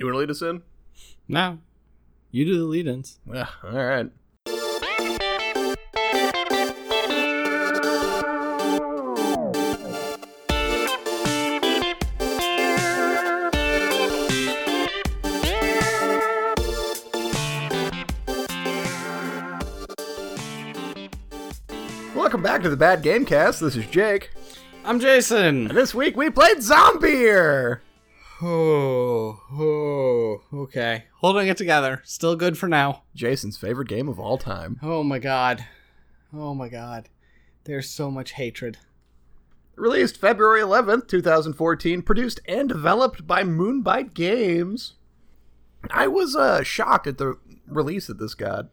You want to lead us in? No. You do the lead ins. Yeah, all right. Welcome back to the Bad Gamecast. This is Jake. I'm Jason. And this week we played Zombeer. Oh, oh, okay. Holding it together. Still good for now. Jason's favorite game of all time. Oh my god. Oh my god. There's so much hatred. Released February 11th, 2014, produced and developed by Moonbite Games. I was uh, shocked at the release of this god.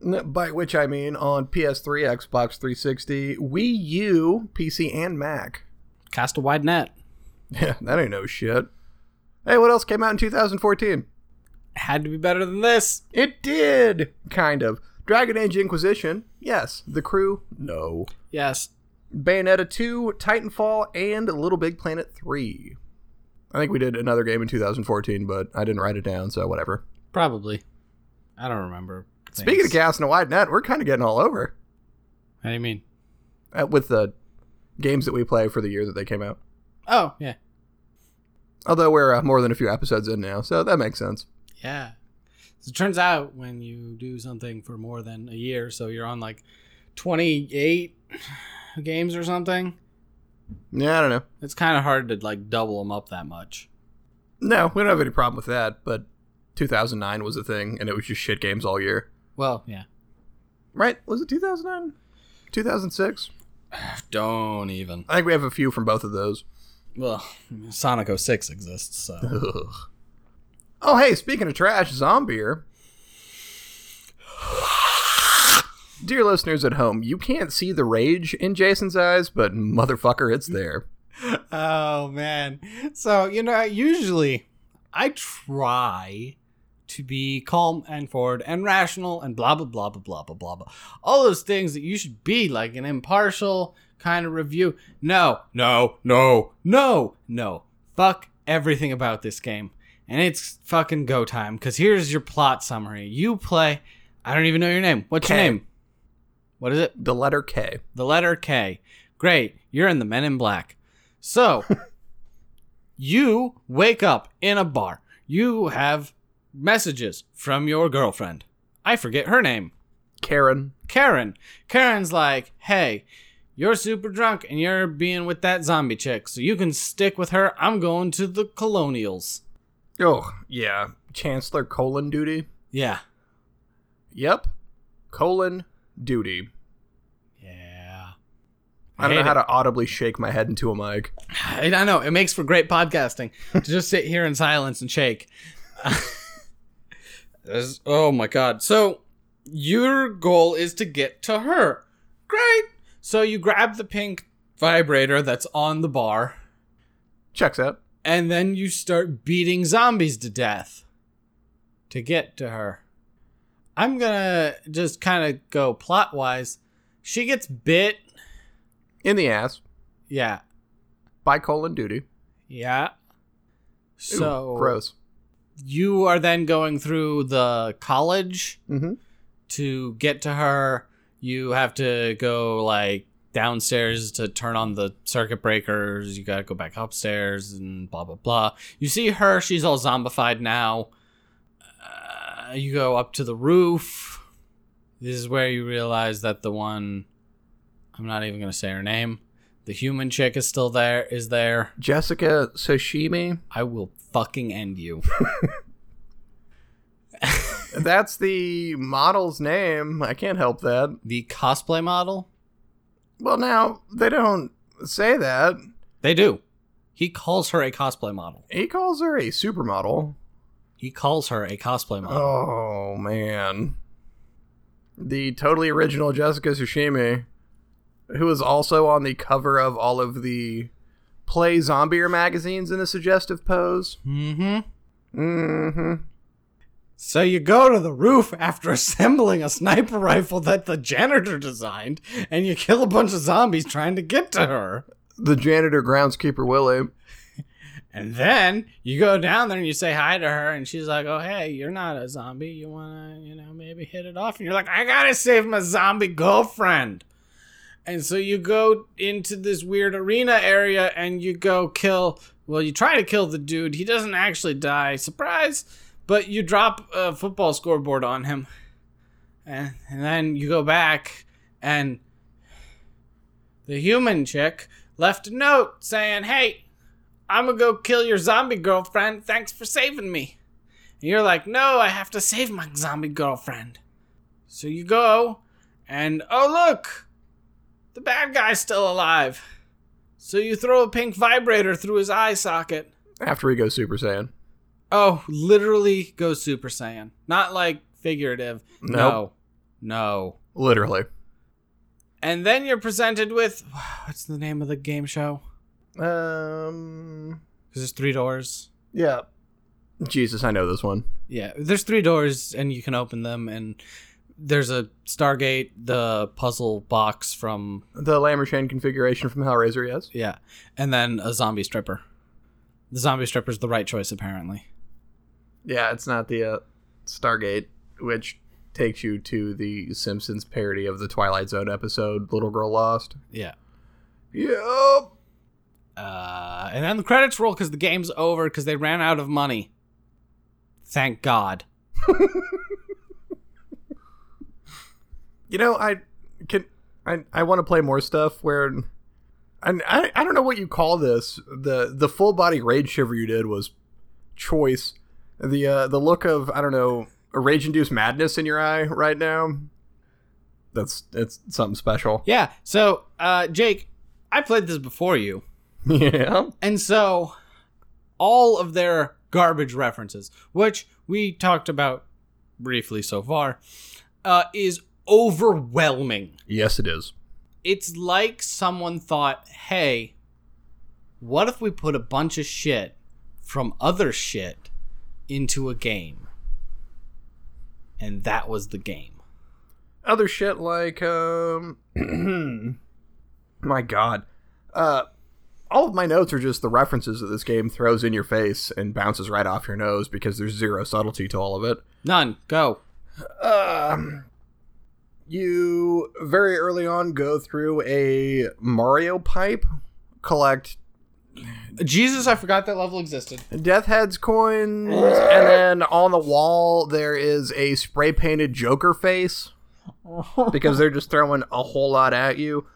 By which I mean on PS3, Xbox 360, Wii U, PC, and Mac. Cast a wide net. Yeah, that ain't no shit. Hey, what else came out in 2014? Had to be better than this. It did! Kind of. Dragon Age Inquisition, yes. The Crew, no. Yes. Bayonetta 2, Titanfall, and Little Big Planet 3. I think we did another game in 2014, but I didn't write it down, so whatever. Probably. I don't remember. Speaking of things. casting a wide net, we're kind of getting all over How do you mean? uh, with the games that we play for the year that they came out. Oh, yeah. Although we're uh, more than a few episodes in now, so that makes sense. Yeah. So it turns out when you do something for more than a year, so you're on like 28 games or something, Yeah, I don't know. it's kind of hard to like double them up that much. No, we don't have any problem with that, but 2009 was a thing, and it was just shit games all year. Well, yeah. Right? Was it 2009? 2006? Don't even. I think we have a few from both of those. Well, Sonic 06 exists, so. Ugh. Oh, hey, speaking of trash, Zombeer. Dear listeners at home, you can't see the rage in Jason's eyes, but motherfucker, it's there. oh, man. So, you know, usually I try to be calm and forward and rational and blah, blah, blah, blah, blah, blah, blah, blah. All those things that you should be like an impartial kind of review. No, no, no, no, no. Fuck everything about this game. And it's fucking go time because here's your plot summary. You play. I don't even know your name. What's your name? What is it? The letter K. the letter K. Great, you're in the Men in Black. So, you wake up in a bar. You have messages from your girlfriend. I forget her name. Karen. Karen. Karen's like, hey, you're super drunk and you're being with that zombie chick, so you can stick with her. I'm going to the colonials. Oh, yeah. Chancellor colon duty. Yeah. Yep. Colon duty. Yeah. I don't know how it. to audibly shake my head into a mic. I I know it makes for great podcasting to just sit here in silence and shake. This- oh my god! So your goal is to get to her. Great. So you grab the pink vibrator that's on the bar, Checks out. and then you start beating zombies to death to get to her. I'm gonna just kind of go plot wise. She gets bit. In the ass. Yeah. By colon duty. Yeah. Ooh, So gross. You are then going through the college Mm-hmm. to get to her. You have to go like downstairs to turn on the circuit breakers. You gotta go back upstairs and blah blah blah. You see her; she's all zombified now. Uh, you go up to the roof. This is where you realize that the one I'm not even gonna say her name. The human chick is still there. Is there? Jessica Sashimi. I will fucking end you. That's the model's name. I can't help that. the cosplay model. Well, now, they don't say that. They do. He calls her a cosplay model. He calls her a supermodel. He calls her a cosplay model. Oh, man. The totally original Jessica Tsushima, who is also on the cover of all of the Play Zombier magazines in a suggestive pose. Mm-hmm. Mm-hmm. So you go to the roof after assembling a sniper rifle that the janitor designed, and you kill a bunch of zombies trying to get to her. The janitor groundskeeper Willie. And then you go down there and you say hi to her, and she's like, "Oh, hey, you're not a zombie. You wanna, you know, maybe hit it off?" And you're like, "I gotta save my zombie girlfriend." And so you go into this weird arena area and you go kill. Well, you try to kill the dude. He doesn't actually die. Surprise! But you drop a football scoreboard on him, and, and then you go back and the human chick left a note saying, "Hey." I'm gonna go kill your zombie girlfriend. Thanks for saving me. And you're like, no, I have to save my zombie girlfriend. So you go, and oh, look, the bad guy's still alive. So you throw a pink vibrator through his eye socket. After he goes Super Saiyan. Oh, literally goes Super Saiyan. Not like figurative. No. No. Literally. And then you're presented with what's the name of the game show? Um. Because there's three doors. Yeah. Jesus, I know this one. Yeah, there's three doors and you can open them and there's a Stargate, the puzzle box from The Lemarchand configuration from Hellraiser, yes. yeah, and then a zombie stripper. The zombie stripper's the right choice apparently. Yeah, it's not the uh, Stargate, which takes you to the Simpsons parody of the Twilight Zone episode, Little Girl Lost. Yeah. Yep. Uh, and then the credits roll because the game's over because they ran out of money. Thank God. You know, I can I I want to play more stuff where and I I don't know what you call this. The the full body rage shiver you did was choice. The uh the look of I don't know, a rage induced madness in your eye right now. That's it's something special. Yeah. So, uh, Jake, I played this before you. Yeah. And so, all of their garbage references, which we talked about briefly so far, uh, is overwhelming. Yes, it is. It's like someone thought, hey, what if we put a bunch of shit from other shit into a game? And that was the game. Other shit like um my god. Uh all of my notes are just the references that this game throws in your face and bounces right off your nose because there's zero subtlety to all of it. None. Go. Um, you very early on go through a Mario pipe, collect Jesus, I forgot that level existed. Death Heads coins, and then on the wall there is a spray painted Joker face because they're just throwing a whole lot at you.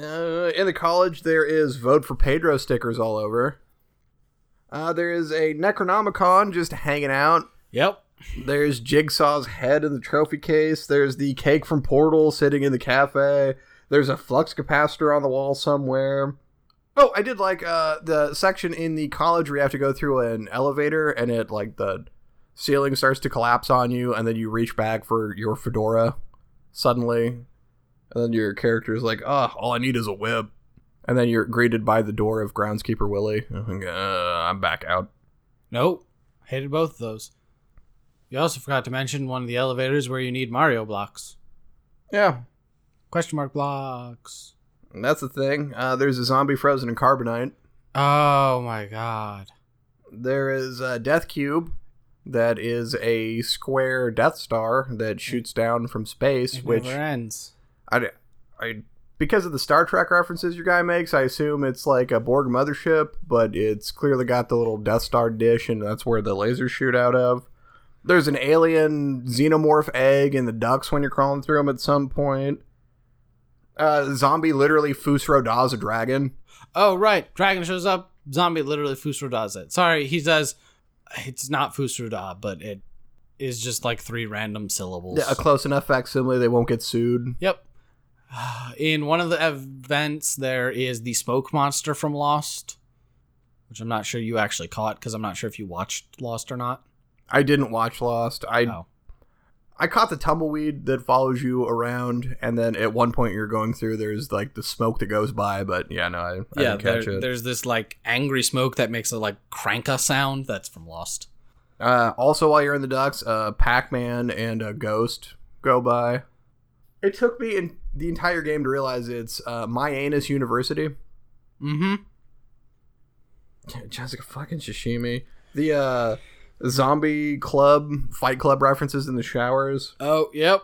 Uh, in the college, there is vote for Pedro stickers all over. Uh, there is a Necronomicon just hanging out. Yep. There's Jigsaw's head in the trophy case. There's the cake from Portal sitting in the cafe. There's a flux capacitor on the wall somewhere. Oh, I did like uh, the section in the college where you have to go through an elevator and it like the ceiling starts to collapse on you, and then you reach back for your fedora suddenly, and then your character is like, "Oh, all I need is a whip," and then you're greeted by the door of groundskeeper Willie. Uh, I'm back out. Nope. Hated both of those. You also forgot to mention one of the elevators where you need Mario blocks. Yeah, Question mark blocks. And that's the thing. Uh, there's a zombie frozen in carbonite. Oh my god. There is a death cube that is a square Death Star that shoots down from space. It which ends. I, I, because of the Star Trek references your guy makes, I assume it's like a Borg mothership, but it's clearly got the little Death Star dish, and that's where the lasers shoot out of. There's an alien xenomorph egg in the ducks when you're crawling through them at some point. Uh, zombie literally Fus Ro Dah's a dragon. Oh right. Dragon shows up. Zombie literally Fusro does it. Sorry, he does. It's not Fusro but it is just like three random syllables. Yeah, a close enough facsimile they won't get sued. Yep. In one of the events, there is the smoke monster from Lost, which I'm not sure you actually caught because I'm not sure if you watched Lost or not. I didn't watch Lost. I Oh. I caught the tumbleweed that follows you around, and then at one point you're going through, there's like the smoke that goes by. But yeah, no, I, I yeah, didn't catch there- it. there's this like angry smoke that makes a like cranka sound. That's from Lost. Uh, also, while you're in the ducks, uh, Pac-Man and a Ghost go by. It took me in the entire game to realize it's uh, My Anus University. Mm-hmm. Jessica fucking Shishimi. The uh zombie club, fight club references in the showers. Oh, yep.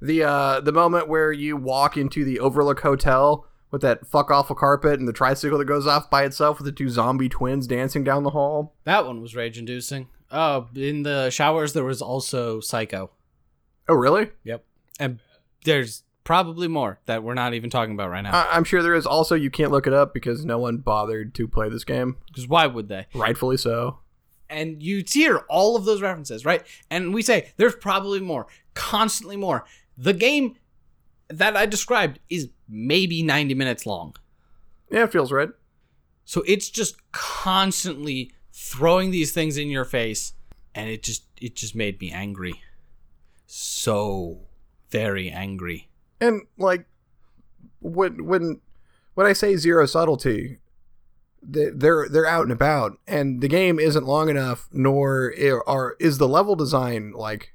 The uh the moment where you walk into the Overlook Hotel with that fuck awful carpet and the tricycle that goes off by itself with the two zombie twins dancing down the hall. That one was rage inducing. Oh, in the showers there was also Psycho. Oh really? Yep. And there's probably more that we're not even talking about right now. I- I'm sure there is. Also, you can't look it up because no one bothered to play this game. Because why would they? Rightfully so. And you hear all of those references, right? And we say there's probably more, constantly more. The game that I described is maybe 90 minutes long. Yeah, it feels right. So it's just constantly throwing these things in your face and it just it just made me angry. So very angry. And like when when when I say zero subtlety, they're they're out and about, and the game isn't long enough, nor are is the level design like.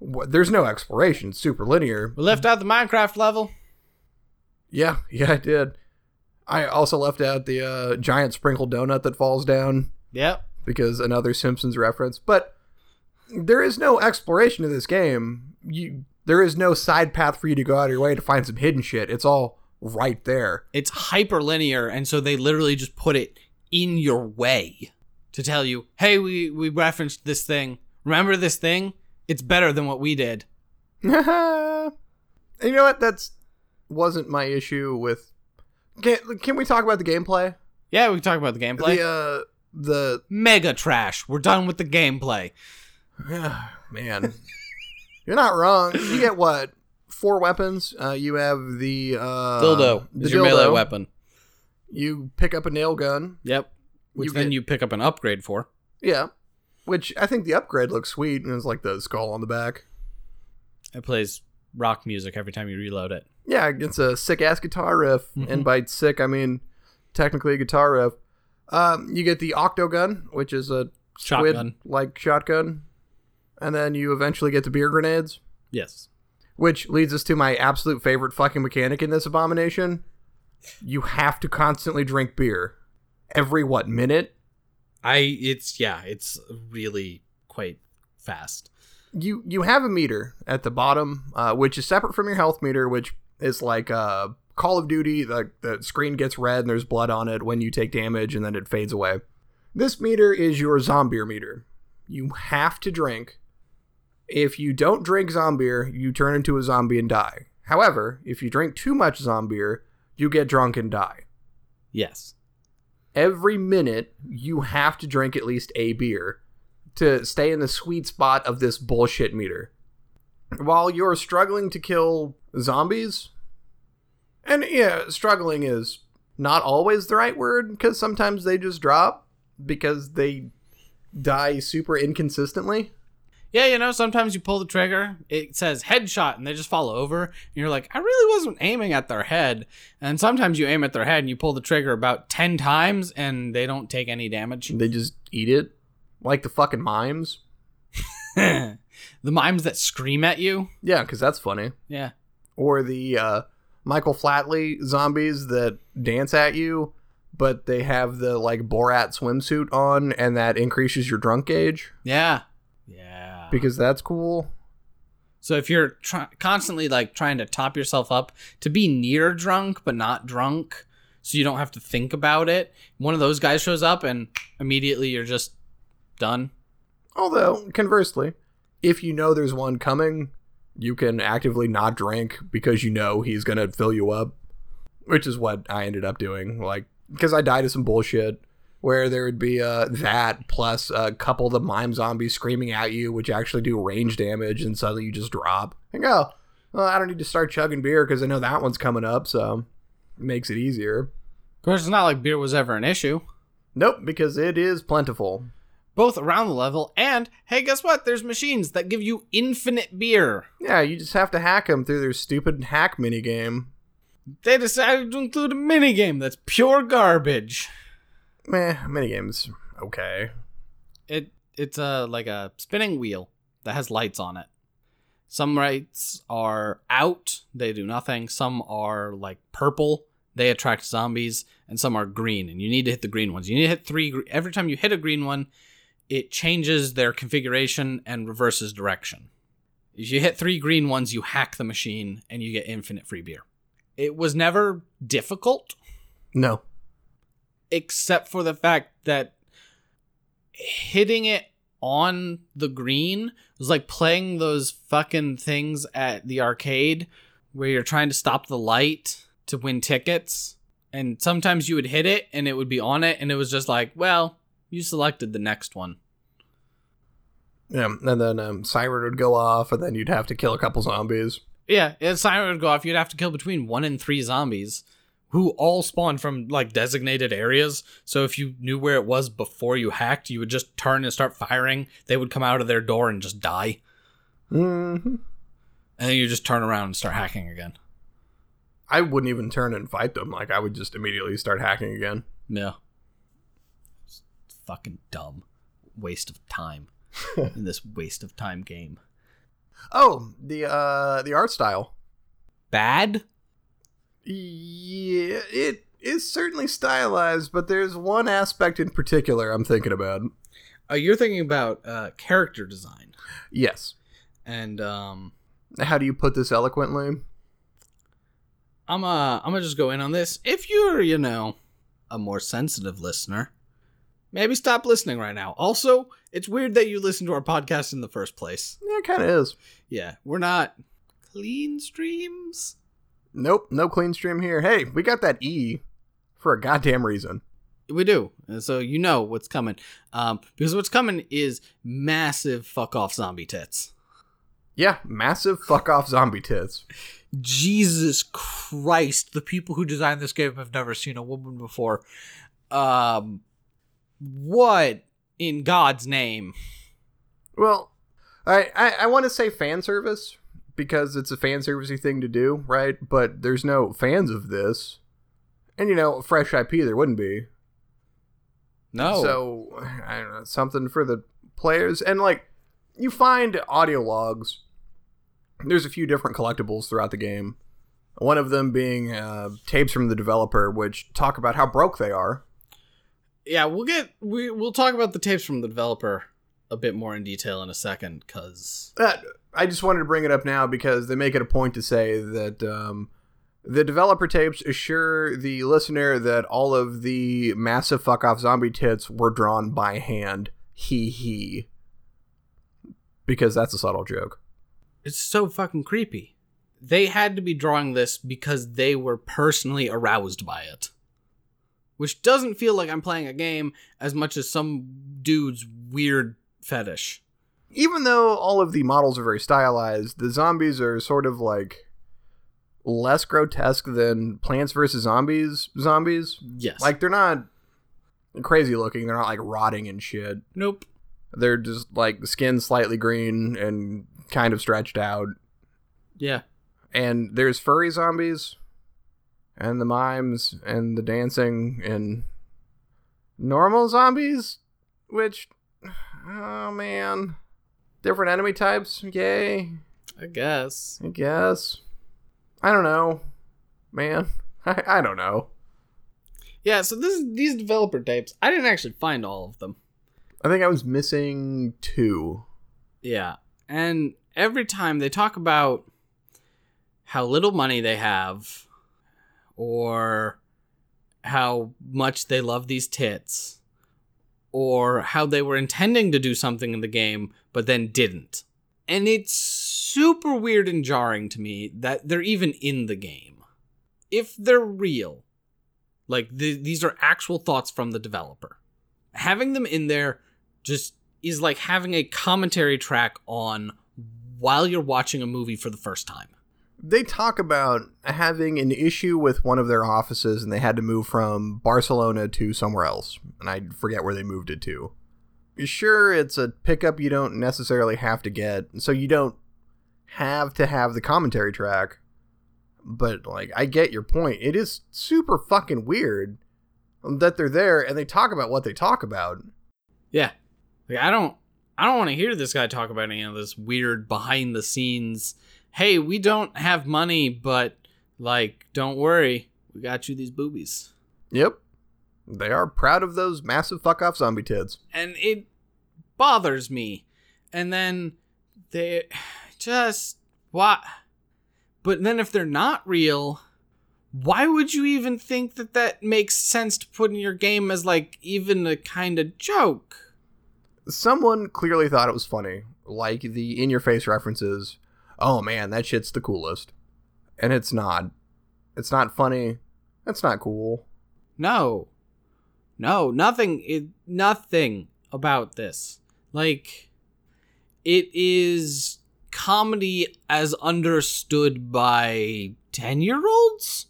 wh- There's no exploration. It's super linear. We left out the Minecraft level. Yeah, yeah, I did. I also left out the uh, giant sprinkled donut that falls down Yep. because another Simpsons reference. But there is no exploration of this game. You there is no side path for you to go out of your way to find some hidden shit. It's all right there. It's hyper linear, and so they literally just put it in your way to tell you, hey, we, we referenced this thing. Remember this thing? It's better than what we did. And you know what? That's wasn't my issue with. Can, can we talk about the gameplay? Yeah, we can talk about the gameplay. The uh, the Mega trash. We're done with the gameplay. man, you're not wrong. You get what? Four weapons. Uh, you have the uh, dildo the is your melee weapon. You pick up a nail gun. Yep. Which You then get- you pick up an upgrade for. Yeah, which I think the upgrade looks sweet, and it's like the skull on the back. It plays rock music every time you reload it. Yeah, it's a sick ass guitar riff, Mhm. and by sick I mean technically a guitar riff. Um, you get the octogun, which is a Shotgun. like shotgun, and then you eventually get the beer grenades, Yes. Which leads us to my absolute favorite fucking mechanic in this abomination. You have to constantly drink beer every what minute. I it's yeah, it's really quite fast. you you have a meter at the bottom, uh, which is separate from your health meter, which is like uh, Call of Duty. The the screen gets red and there's blood on it when you take damage, and then it fades away. This meter is your zombie meter. You have to drink. If you don't drink zombie, you turn into a zombie and die. However, if you drink too much zombie, you get drunk and die. Yes. Every minute, you have to drink at least a beer to stay in the sweet spot of this bullshit meter. While you're struggling to kill zombies, and yeah, struggling is not always the right word because sometimes they just drop because they die super inconsistently. Yeah, you know, sometimes you pull the trigger, it says headshot, and they just fall over. And you're like, I really wasn't aiming at their head. And sometimes you aim at their head and you pull the trigger about 10 times and they don't take any damage. They just eat it like the fucking mimes. the mimes that scream at you. Yeah, because that's funny. Yeah. or the uh, Michael Flatley zombies that dance at you, but they have the like Borat swimsuit on, and that increases your drunk gauge Yeah. Yeah. because that's cool. So if you're try- constantly like trying to top yourself up to be near drunk but not drunk, so you don't have to think about it, one of those guys shows up and immediately you're just done. Although conversely, if you know there's one coming, you can actively not drink because you know he's gonna fill you up, which is what I ended up doing. Like because I died of some bullshit. Where there would be uh, that plus a couple of the mime zombies screaming at you, which actually do range damage, and suddenly you just drop and go. Well, I don't need to start chugging beer because I know that one's coming up, so it makes it easier. Of course, it's not like beer was ever an issue, Nope, because it is plentiful. both around the level and hey, guess what? There's machines that give you infinite beer. Yeah, you just have to hack them through their stupid hack minigame. They decided to include a minigame that's pure garbage. Meh, minigames okay. It it's a like a spinning wheel that has lights on it. Some lights are out, they do nothing. Some are like purple, they attract zombies, and some are green, and you need to hit the green ones. You need to hit three. Every time you hit a green one, it changes their configuration and reverses direction. If you hit three green ones, you hack the machine and you get infinite free beer. It was never difficult, No. Except for the fact that hitting it on the green was like playing those fucking things at the arcade where you're trying to stop the light to win tickets. And sometimes you would hit it and it would be on it, and it was just like, well, you selected the next one. Yeah, and then um, siren would go off, and then you'd have to kill a couple zombies. Yeah, a siren would go off. You'd have to kill between one and three zombies who all spawn from like designated areas. So if you knew where it was before you hacked, you would just turn and start firing. They would come out of their door and just die. hmm And then you just turn around and start hacking again. I wouldn't even turn and fight them. Like I would just immediately start hacking again. Yeah. It's fucking dumb. Waste of time in this waste of time game. Oh, the uh the art style. Bad? Yeah, it is certainly stylized, but there's one aspect in particular I'm thinking about. Uh, you're thinking about uh, character design. Yes. And um, How do you put this eloquently? I'm uh I'm gonna just go in on this. If you're, you know, a more sensitive listener, maybe stop listening right now. Also, it's weird that you listen to our podcast in the first place. Yeah, it kind of is. Yeah, we're not clean streams. Nope, no clean stream here. Hey, we got that E for a goddamn reason. We do, and so you know what's coming. Um, because what's coming is massive fuck off zombie tits. Yeah, massive fuck off zombie tits. Jesus Christ, the people who designed this game have never seen a woman before. Um, what in God's name? Well, I I, I want to say fan service because it's a fan servicey thing to do, right? But there's no fans of this, and you know, fresh IP there wouldn't be. No. So I don't know, something for the players, and like you find audio logs. There's a few different collectibles throughout the game. One of them being uh, tapes from the developer, which talk about how broke they are. yeah, we'll get we we'll talk about the tapes from the developer a bit more in detail in a second because That I just wanted to bring it up now because they make it a point to say that um, the developer tapes assure the listener that all of the massive fuck off zombie tits were drawn by hand. He he. Because that's a subtle joke. it's so fucking creepy. They had to be drawing this because they were personally aroused by it. Which doesn't feel like I'm playing a game as much as some dude's weird fetish. Even though all of the models are very stylized, the zombies are sort of like less grotesque than Plants vs Zombies zombies. Yes. Like they're not crazy looking. They're not like rotting and shit. nope. They're just like the skin slightly green and kind of stretched out. Yeah. And there's furry zombies and the mimes and the dancing and normal zombies, which oh man. Different enemy types, yay. I guess. I guess. I don't know. Man. I, I don't know. Yeah, so this these developer tapes, I didn't actually find all of them. I think I was missing two. Yeah. And every time they talk about how little money they have or how much they love these tits or how they were intending to do something in the game but then didn't. And it's super weird and jarring to me that they're even in the game. If they're real, like th- these are actual thoughts from the developer, having them in there just is like having a commentary track on while you're watching a movie for the first time. they talk about having an issue with one of their offices and they had to move from Barcelona to somewhere else. And I forget where they moved it to. Sure, it's a pickup you don't necessarily have to get, so you don't have to have the commentary track. But, like, I get your point. It is super fucking weird that they're there and they talk about what they talk about. Yeah. Like I don't I don't want to hear this guy talk about any of this weird behind the scenes. Hey, we don't have money, but like don't worry, we got you these boobies. Yep. They are proud of those massive fuck off zombie tits. and it bothers me. And then they just what? But then if they're not real, why would you even think that that makes sense to put in your game as like even a kind of joke? Someone clearly thought it was funny, like the in your face references. Oh man, that shit's the coolest. And it's not. It's not funny. It's not cool. No. No, nothing it, nothing about this. Like it is comedy as understood by 10-year-olds?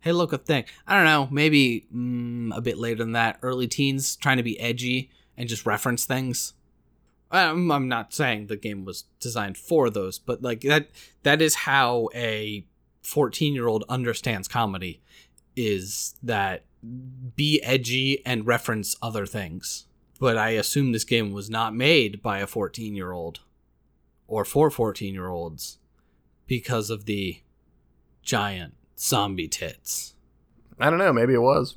Hey, look a thing. I don't know, maybe mm, a bit later than that, early teens trying to be edgy and just reference things. I'm, I'm not saying the game was designed for those, but like that that is how a 14-year-old understands comedy is that be edgy and reference other things. But I assume this game was not made by a 14 year old or for 14 year olds because of the giant zombie tits. I don't know, maybe it was.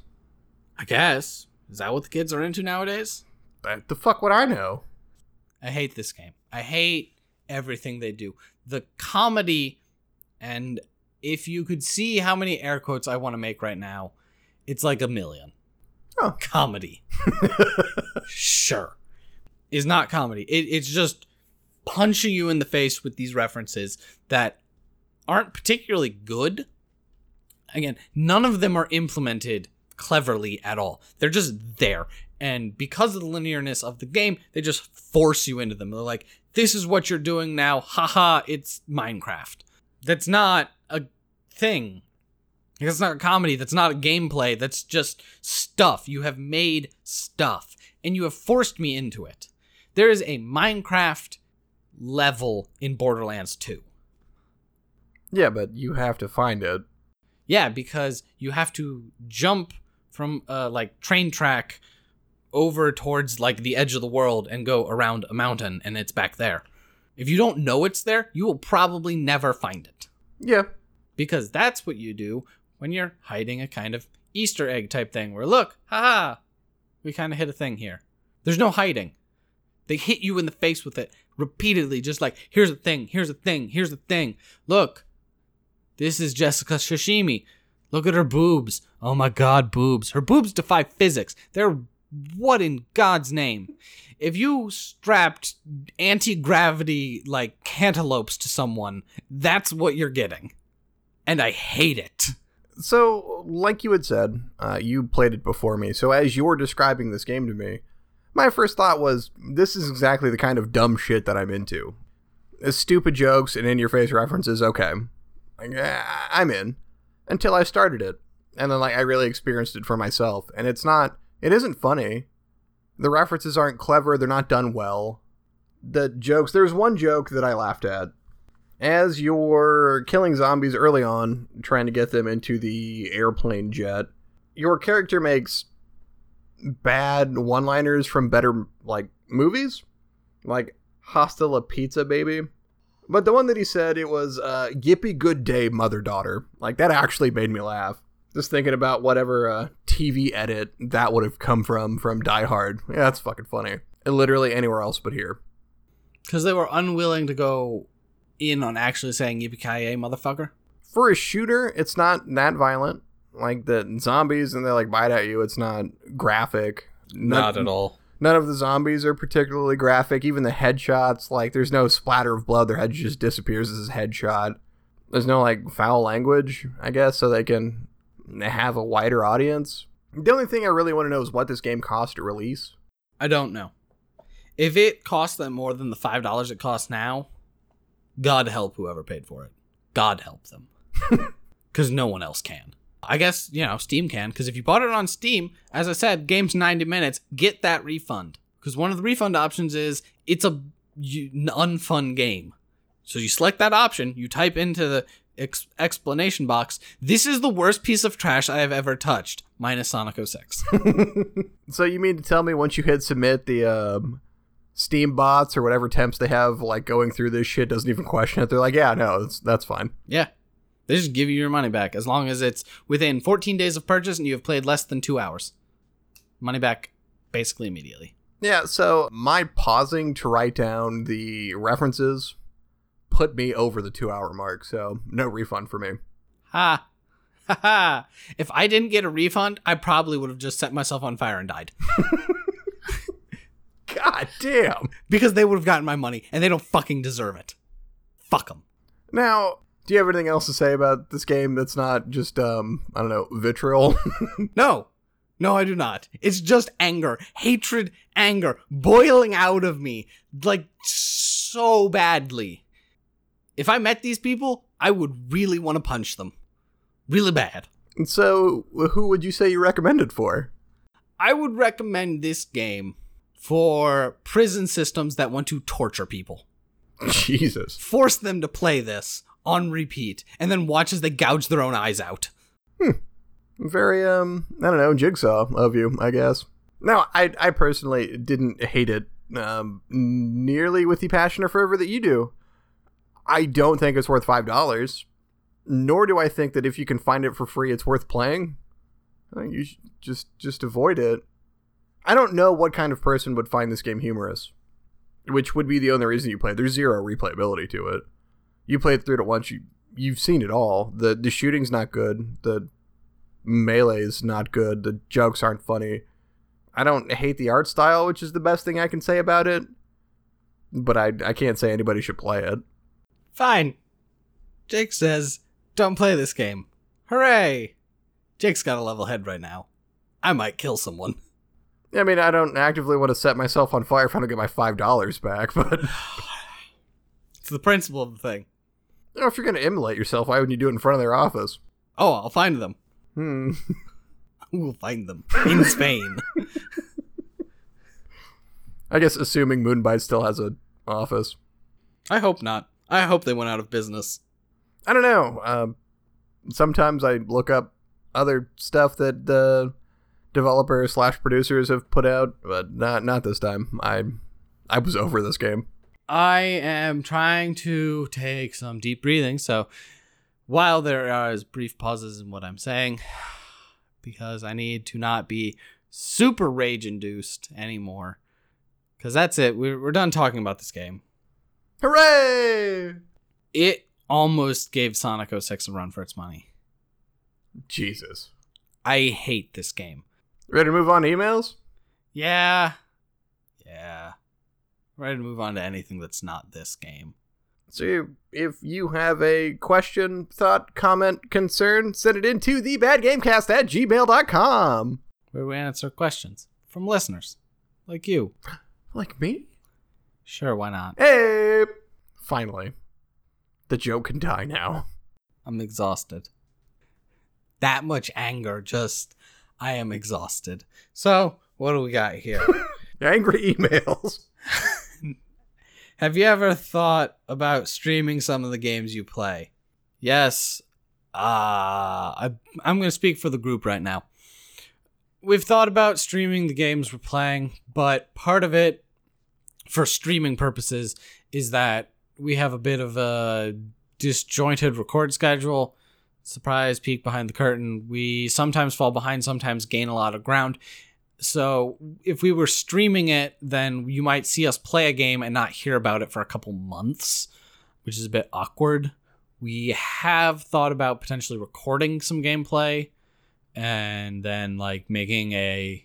I guess. Is that what the kids are into nowadays? But the fuck would I know? I hate this game. I hate everything they do. The comedy, and if you could see how many air quotes I want to make right now, it's like a million. Oh. Comedy. sure. Is not comedy. It, it's just punching you in the face with these references that aren't particularly good. Again, none of them are implemented cleverly at all. They're just there. And because of the linearness of the game, they just force you into them. They're like, this is what you're doing now. Haha, it's Minecraft. That's not a thing. That's not a comedy. That's not a gameplay. That's just stuff. You have made stuff. And you have forced me into it. There is a Minecraft level in Borderlands 2. Yeah, but you have to find it. Yeah, because you have to jump from uh like train track over towards like the edge of the world and go around a mountain and it's back there. If you don't know it's there, you will probably never find it. Yeah. Because that's what you do when you're hiding a kind of Easter egg type thing where look, haha, we kind of hit a thing here. There's no hiding. They hit you in the face with it repeatedly, just like, here's a thing, here's a thing, here's a thing. Look, this is Jessica Shishimi. Look at her boobs. Oh my god, boobs. Her boobs defy physics. They're what in God's name? If you strapped anti gravity like cantaloupes to someone, that's what you're getting. And I hate it. So, like you had said, uh, you played it before me. So, as you're describing this game to me, my first thought was this is exactly the kind of dumb shit that I'm into. Uh, Stupid jokes and in your face references, okay. I'm in. Until I started it. And then, like, I really experienced it for myself. And it's not, it isn't funny. The references aren't clever, they're not done well. The jokes, there's one joke that I laughed at as you're killing zombies early on, trying to get them into the airplane jet, your character makes bad one liners from better, like, movies. Like, Hasta la Pizza, baby. But the one that he said, it was, uh, Yippee Good Day, Mother Daughter. Like, that actually made me laugh. Just thinking about whatever uh, TV edit that would have come from, from Die Hard. Yeah, that's fucking funny. And literally anywhere else but here. Because they were unwilling to go in on actually saying yippee ki motherfucker. for a shooter, it's not that violent. Like the zombies and they like bite at you, it's not graphic. None, not at all. None of the zombies are particularly graphic. Even the headshots, like there's no splatter of blood. Their head just disappears as a headshot. There's no like foul language, I guess, so they can have a wider audience. The only thing I really want to know is what this game cost to release. I don't know. If it cost them more than the five dollars it costs now, God help whoever paid for it. God help them, because no one else can. I guess you know Steam can, because if you bought it on Steam, as I said, game's ninety minutes. Get that refund, because one of the refund options is it's a you, an unfun game. So you select that option, you type into the ex- explanation box, "This is the worst piece of trash I have ever touched," minus Sonic 06. So you mean to tell me once you hit submit the um, Steam bots or whatever temps they have like going through this shit doesn't even question it? They're like, yeah, no, that's that's fine. Yeah. They just give you your money back as long as it's within 14 days of purchase and you have played less than two hours. Money back basically immediately. Yeah, so my pausing to write down the references put me over the two hour mark, so no refund for me. Ha. Ha ha. If I didn't get a refund, I probably would have just set myself on fire and died. God damn. because they would have gotten my money and they don't fucking deserve it. Fuck them. Now, do you have anything else to say about this game that's not just, um, I don't know, vitriol? No. No, I do not. It's just anger, hatred, anger boiling out of me like so badly. If I met these people, I would really want to punch them. Really bad. And so, who would you say you recommend it for? I would recommend this game for prison systems that want to torture people. Jesus. Force them to play this on repeat and then watch as they gouge their own eyes out. Very, um, I don't know, jigsaw of you, I guess. No, I, I personally didn't hate it um, nearly with the passion or fervor that you do. I don't think it's worth $5, nor do I think that if you can find it for free, it's worth playing. I think you should just, just avoid it. I don't know what kind of person would find this game humorous, which would be the only reason you play. There's zero replayability to it. You played through it once, you you've seen it all. the The shooting's not good. The melee's not good. The jokes aren't funny. I don't hate the art style, which is the best thing I can say about it. But I I can't say anybody should play it. Fine. Jake says, don't play this game. Hooray! Jake's got a level head right now. I might kill someone. I mean, I don't actively want to set myself on fire if I don't get my five dollars back, but It's the principle of the thing. you know, if you're gonna immolate yourself, why wouldn't you do it in front of their office? Oh, I'll find them. Hmm. We'll find them in Spain. I guess assuming Moonbite still has an office. I hope not. I hope they went out of business. I don't know. Um, sometimes I look up other stuff that the developers slash producers have put out, but not not this time. I I was over this game. I am trying to take some deep breathing, so while there are as brief pauses in what I'm saying, because I need to not be super rage induced anymore. Because that's it. We're, we're done talking about this game. Hooray! It almost gave Sonic 06 a run for its money. Jesus. I hate this game. Ready to move on to emails? Yeah. Yeah. Ready to move on to anything that's not this game. So if you have a question, thought, comment, concern, send it into the badgamecast at gmail.com. Where we answer questions from listeners like you. Like me? Sure, why not? Hey! Finally. The joke can die now. I'm exhausted. That much anger, just I am exhausted. So, what do we got here? Angry emails. Have you ever thought about streaming some of the games you play? Yes. Uh, I, I'm going to speak for the group right now. We've thought about streaming the games we're playing, but part of it, for streaming purposes, is that we have a bit of a disjointed record schedule. Surprise peek behind the curtain. We sometimes fall behind, sometimes gain a lot of ground. So if we were streaming it, then you might see us play a game and not hear about it for a couple months, which is a bit awkward. We have thought about potentially recording some gameplay and then like making a,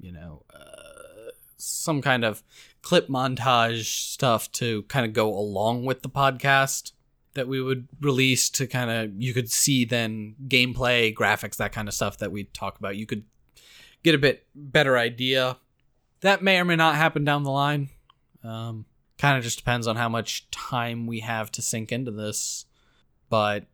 you know, uh, some kind of clip montage stuff to kind of go along with the podcast that we would release to kind of you could see then gameplay graphics that kind of stuff that we talk about. You could get a bit better idea. That may or may not happen down the line. Um, kind of just depends on how much time we have to sink into this. But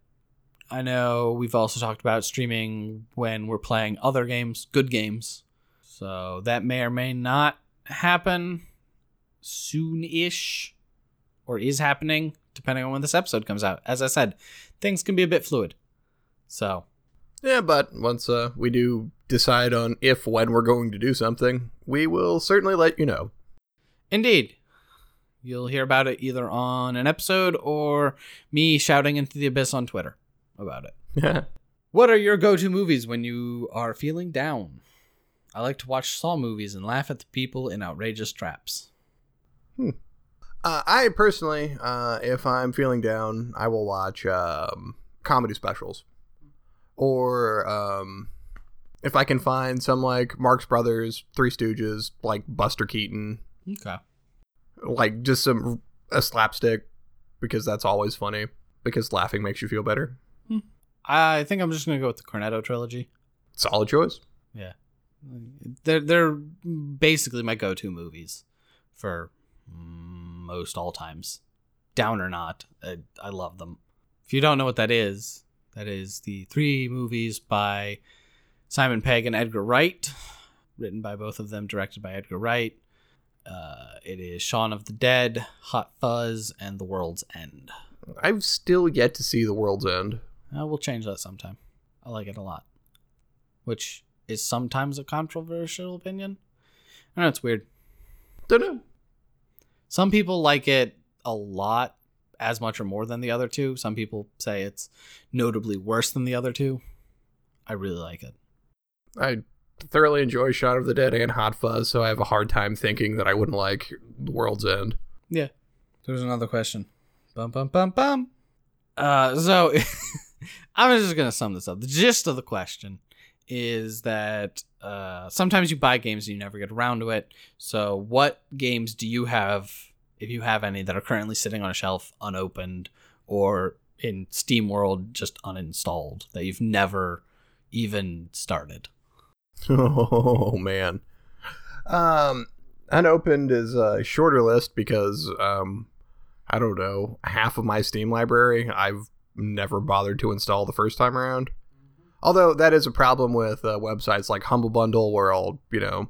i know we've also talked about streaming when we're playing other games good games. So that may or may not happen soon-ish or is happening depending on when this episode comes out as i said things can be a bit fluid so Yeah, but once uh, we do decide on if when we're going to do something, we will certainly let you know. Indeed. You'll hear about it either on an episode or me shouting into the abyss on Twitter. about it. Yeah. What are your go to movies when you are feeling down? I like to watch Saw movies and laugh at the people in outrageous traps. Uh, I personally, uh, if I'm feeling down, I will watch um, comedy specials, or um, if I can find some like Marx Brothers, Three Stooges, like Buster Keaton, Okay. like just some a slapstick, because that's always funny. Because laughing makes you feel better. I think I'm just gonna go with the Cornetto trilogy. Solid choice. Yeah, they're they're basically my go-to movies for most all times, down or not. I, I love them. If you don't know what that is, that is the three movies by Simon Pegg and Edgar Wright, written by both of them, directed by Edgar Wright. Uh, it is Shaun of the Dead, Hot Fuzz, and The World's End. I've still yet to see The World's End. Uh, we'll change that sometime. I like it a lot. Which is sometimes a controversial opinion. I know it's weird. Don't know. Some people like it a lot, as much or more than the other two. Some people say it's notably worse than the other two. I really like it. I thoroughly enjoy Shaun of the Dead and Hot Fuzz, so I have a hard time thinking that I wouldn't like The World's End. Yeah. There's another question. Bum bum bum bum. Uh, so I'm just gonna sum this up. The gist of the question is that uh, sometimes you buy games and you never get around to it. So, what games do you have, if you have any, that are currently sitting on a shelf unopened or in Steam World just uninstalled that you've never even started? Oh man. Um unopened is a shorter list because um I don't know, half of my Steam library I've never bothered to install the first time around. Although that is a problem with uh, websites like Humble Bundle where I'll, you know,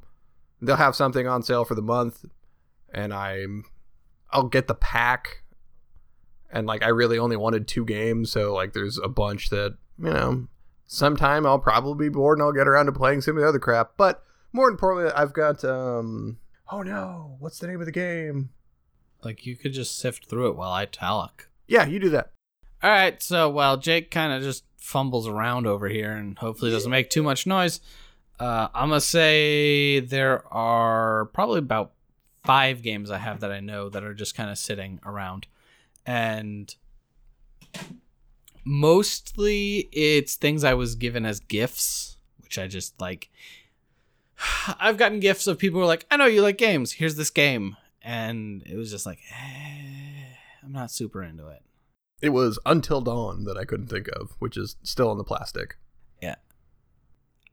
they'll have something on sale for the month and I'm I'll get the pack and like I really only wanted two games, so like there's a bunch that, you know, sometime I'll probably be bored and I'll get around to playing some of the other crap. But more importantly, I've got um oh no, what's the name of the game? Like, you could just sift through it while I talk. Yeah, you do that. All right, so while Jake kind of just fumbles around over here and hopefully doesn't make too much noise, uh, I'm gonna say there are probably about five games I have that I know that are just kind of sitting around, and mostly it's things I was given as gifts, which I just like. I've gotten gifts of people who are like, "I know you like games. Here's this game," and it was just like, eh, I'm not super into it. It was Until Dawn that I couldn't think of, which is still in the plastic. Yeah.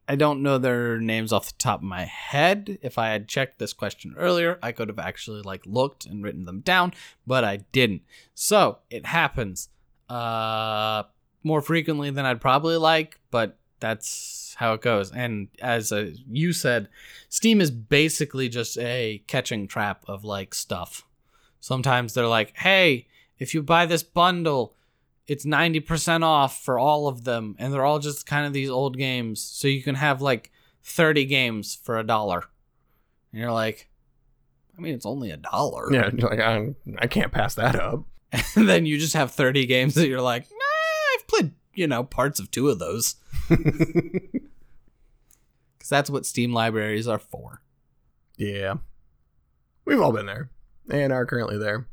I don't know their names off the top of my head. If I had checked this question earlier, I could have actually like looked and written them down, but I didn't. So it happens uh, more frequently than I'd probably like, but that's how it goes. And as uh, you said, Steam is basically just a catching trap of like stuff. Sometimes they're like, hey, if you buy this bundle, it's 90% off for all of them and they're all just kind of these old games. So you can have like 30 games for a dollar. And you're like i mean it's only a dollar. Yeah, you're like I, I can't pass that up. and then you just have 30 games that you're like nah, i've played you know parts of two of those. Because that's what steam libraries are for. Yeah, we've all been there and are currently there,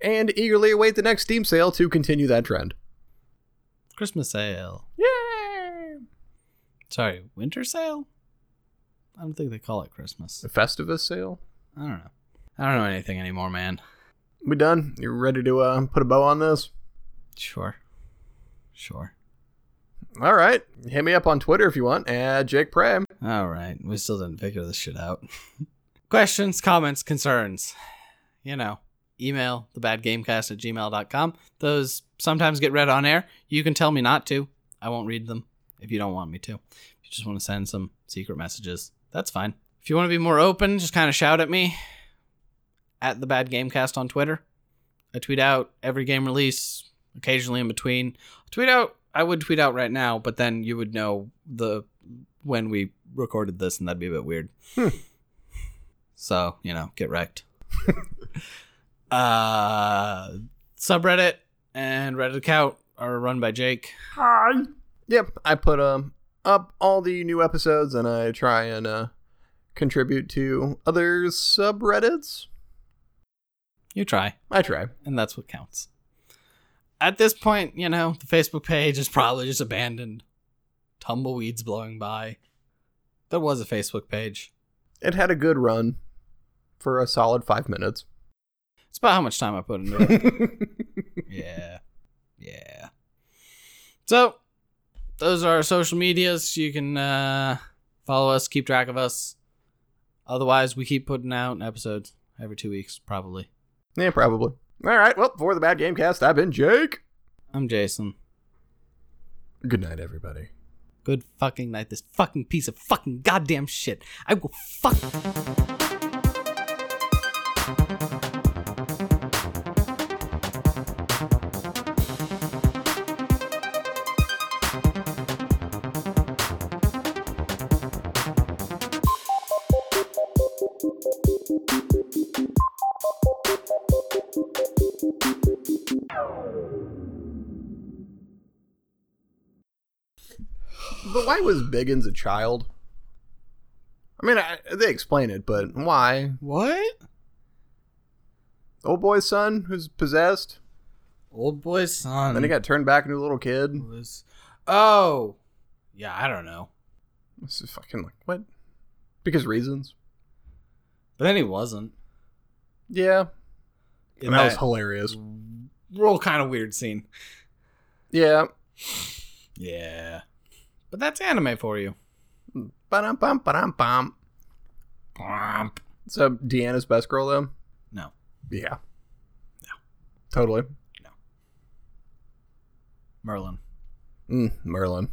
and eagerly await the next Steam sale to continue that trend. christmas sale Yay! sorry winter sale i don't think they call it christmas The Festivus sale. i don't know i don't know anything anymore man We done? You ready to uh, put a bow on this? sure sure All right. Hit me up on Twitter if you want. At Jake Prem. All right. We still didn't figure this shit out. Questions, comments, concerns. You know, email thebadgamecast at gmail.com. Those sometimes get read on air. You can tell me not to. I won't read them if you don't want me to. If you just want to send some secret messages, that's fine. If you want to be more open, just kind of shout at me at the Bad Gamecast on Twitter. I tweet out every game release, occasionally in between. I tweet out. I would tweet out right now, but then you would know the when we recorded this, and that'd be a bit weird. Hmm. So you know, get wrecked. uh, subreddit and Reddit account are run by Jake. Hi. Yep, I put um up all the new episodes and I try and uh contribute to other subreddits. You try, I try. and that's what counts. At this point, you know, the Facebook page is probably just abandoned. Tumbleweeds blowing by. There was a Facebook page. It had a good run for a solid five minutes. It's about how much time I put into it. yeah. Yeah. So, those are our social medias. You can uh, follow us, keep track of us. Otherwise, we keep putting out episodes every two weeks, probably. yeah, probably. All right. Well, for the Bad Gamecast, I've been Jake. I'm Jason. Good night, everybody. Good fucking night, this fucking piece of fucking goddamn shit. I will fuck. Why was Biggins a child? I mean, I, they explain it, but why? What? Old boy's son who's possessed, Old boy's son. then he got turned back into a little kid. was. Oh. Yeah, I don't know. This is fucking like what? Because reasons. But then he wasn't. Yeah, and that was hilarious. real kind of weird scene. Yeah. Yeah. But that's anime for you. Ba-dum, bum, ba-dum, bum. So Deanna's best girl though. No. Yeah. No. Totally. No. Merlin. Mm, Merlin.